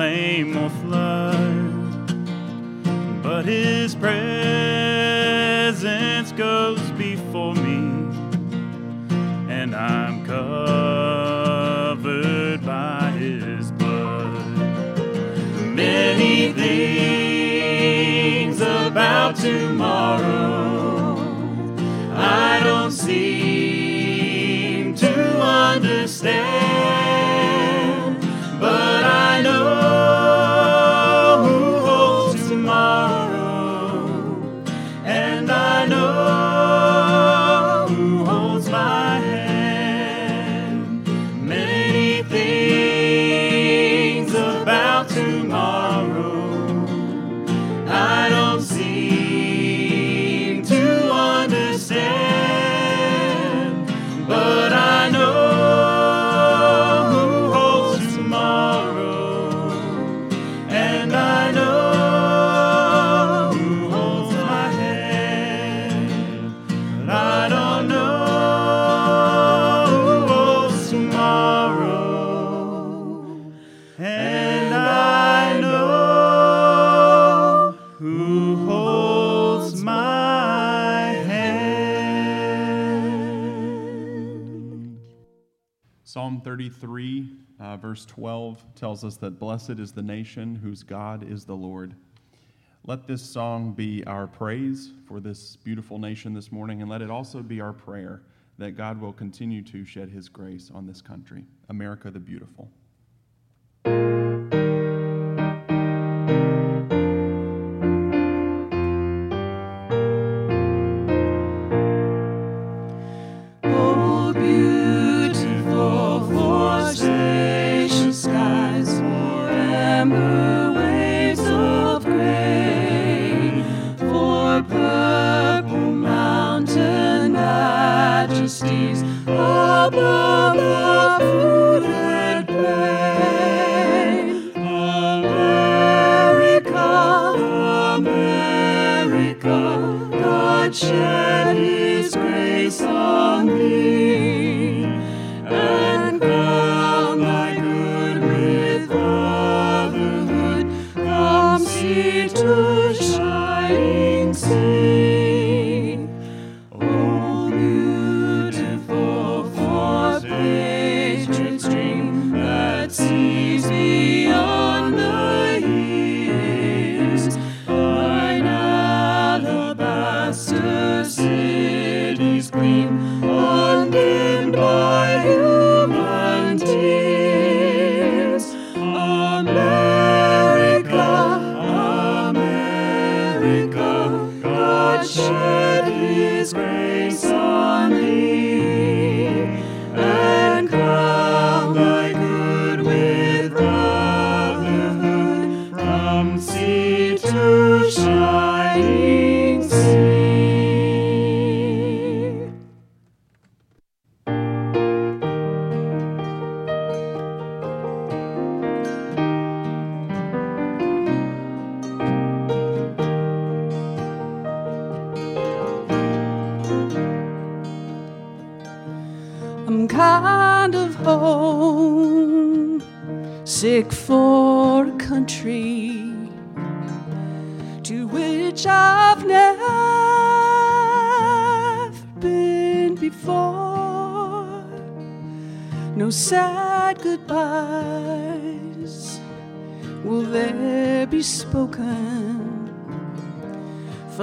flame or flood, but His presence goes before me, and I'm covered by His blood. Many things about to Psalm 33, uh, verse 12, tells us that blessed is the nation whose God is the Lord. Let this song be our praise for this beautiful nation this morning, and let it also be our prayer that God will continue to shed his grace on this country, America the Beautiful.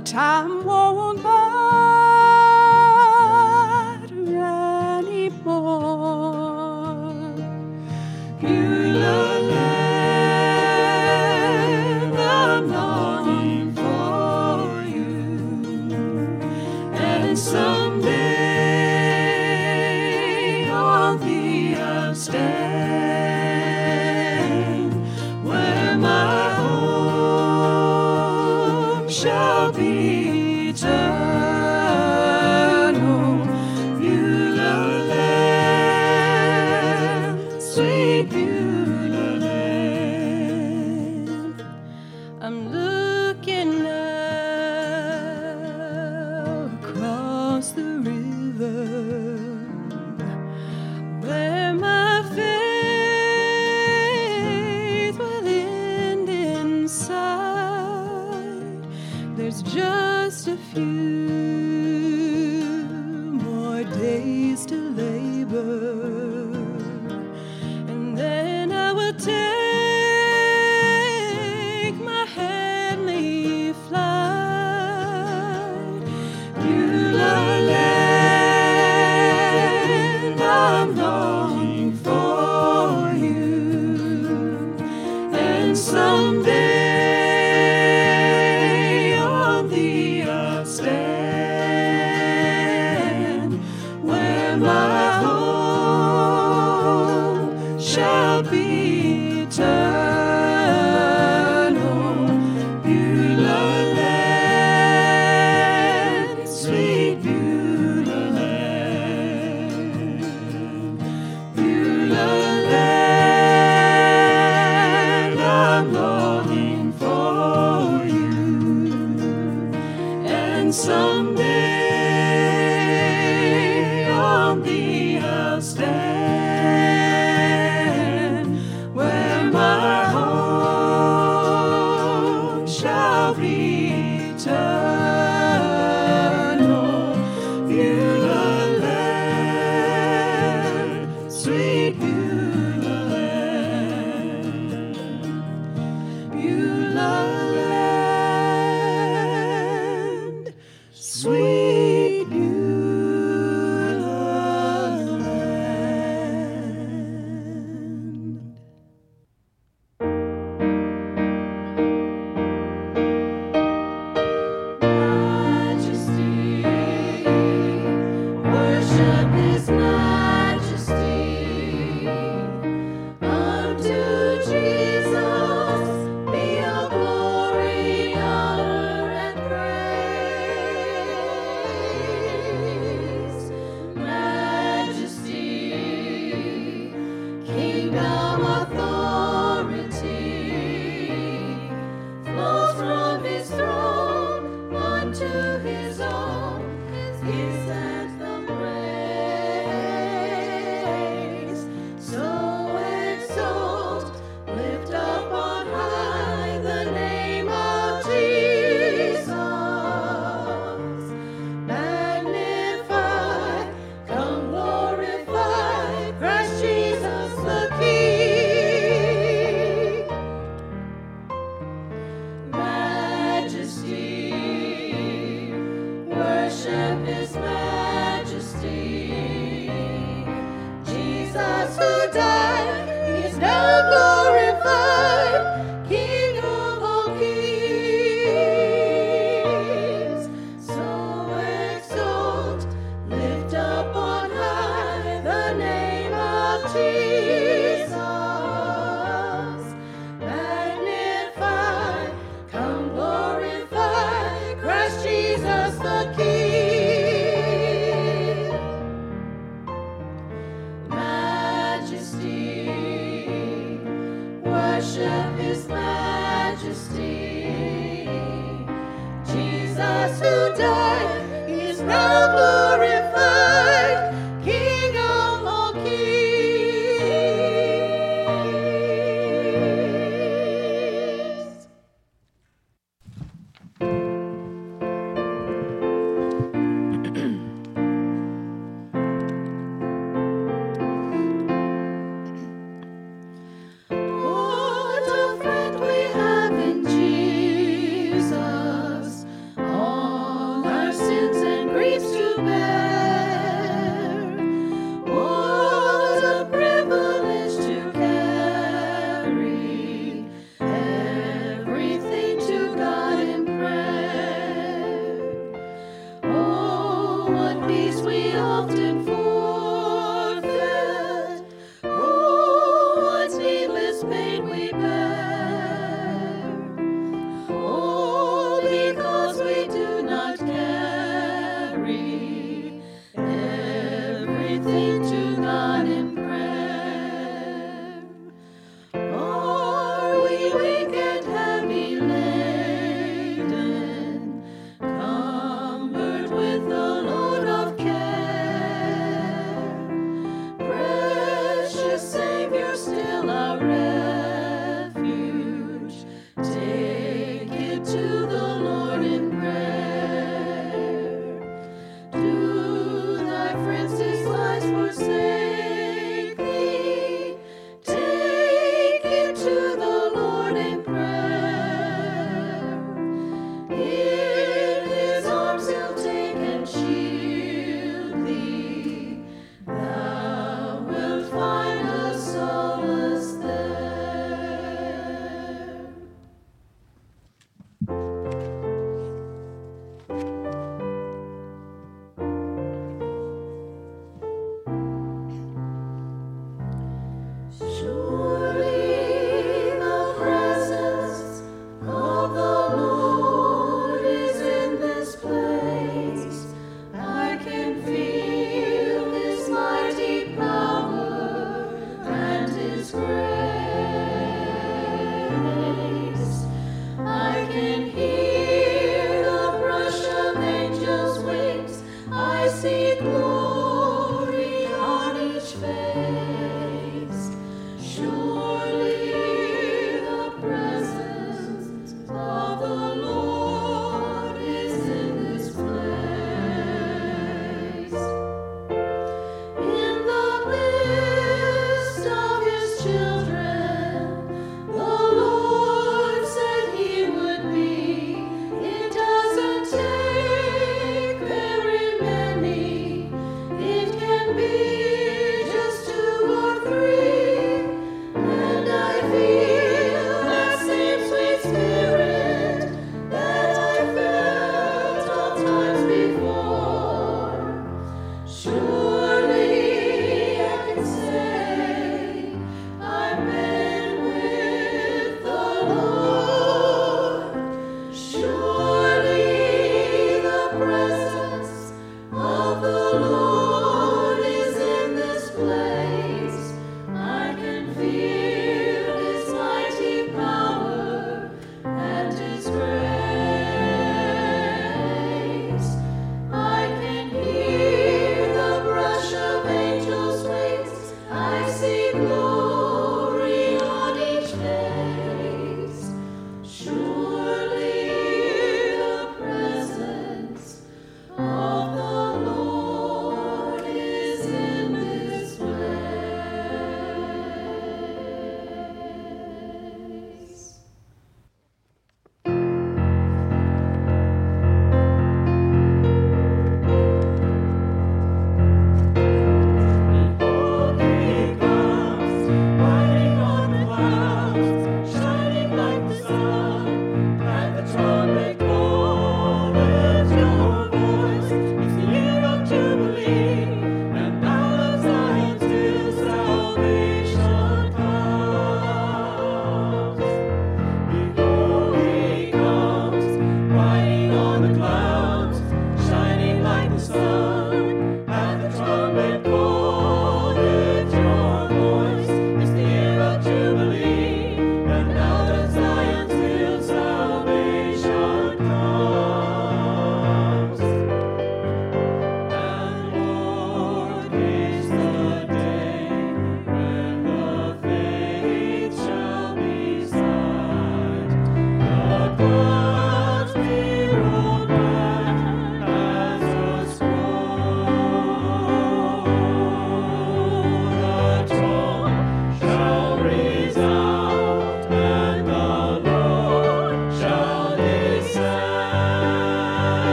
Time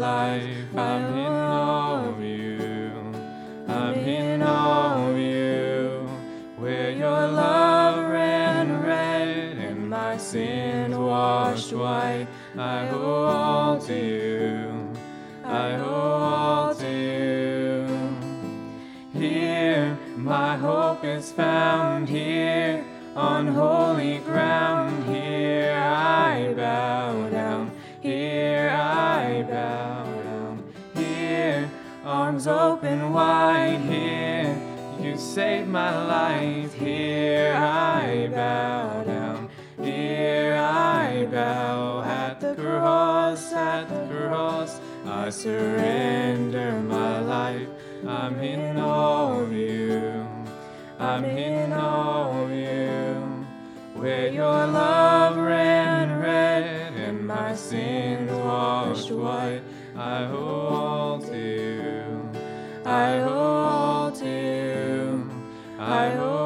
life. I'm in awe of you. I'm in awe of you. Where your love ran red and my sins washed white. I owe all to you. I owe all to you. Here, my hope is found here on holy ground. arms open wide here. You saved my life. Here I bow down. Here I bow at the cross, at the cross. I surrender my life. I'm in all of you. I'm in all of you. Where your love ran red and my sins washed white. I hold I hold you. I hold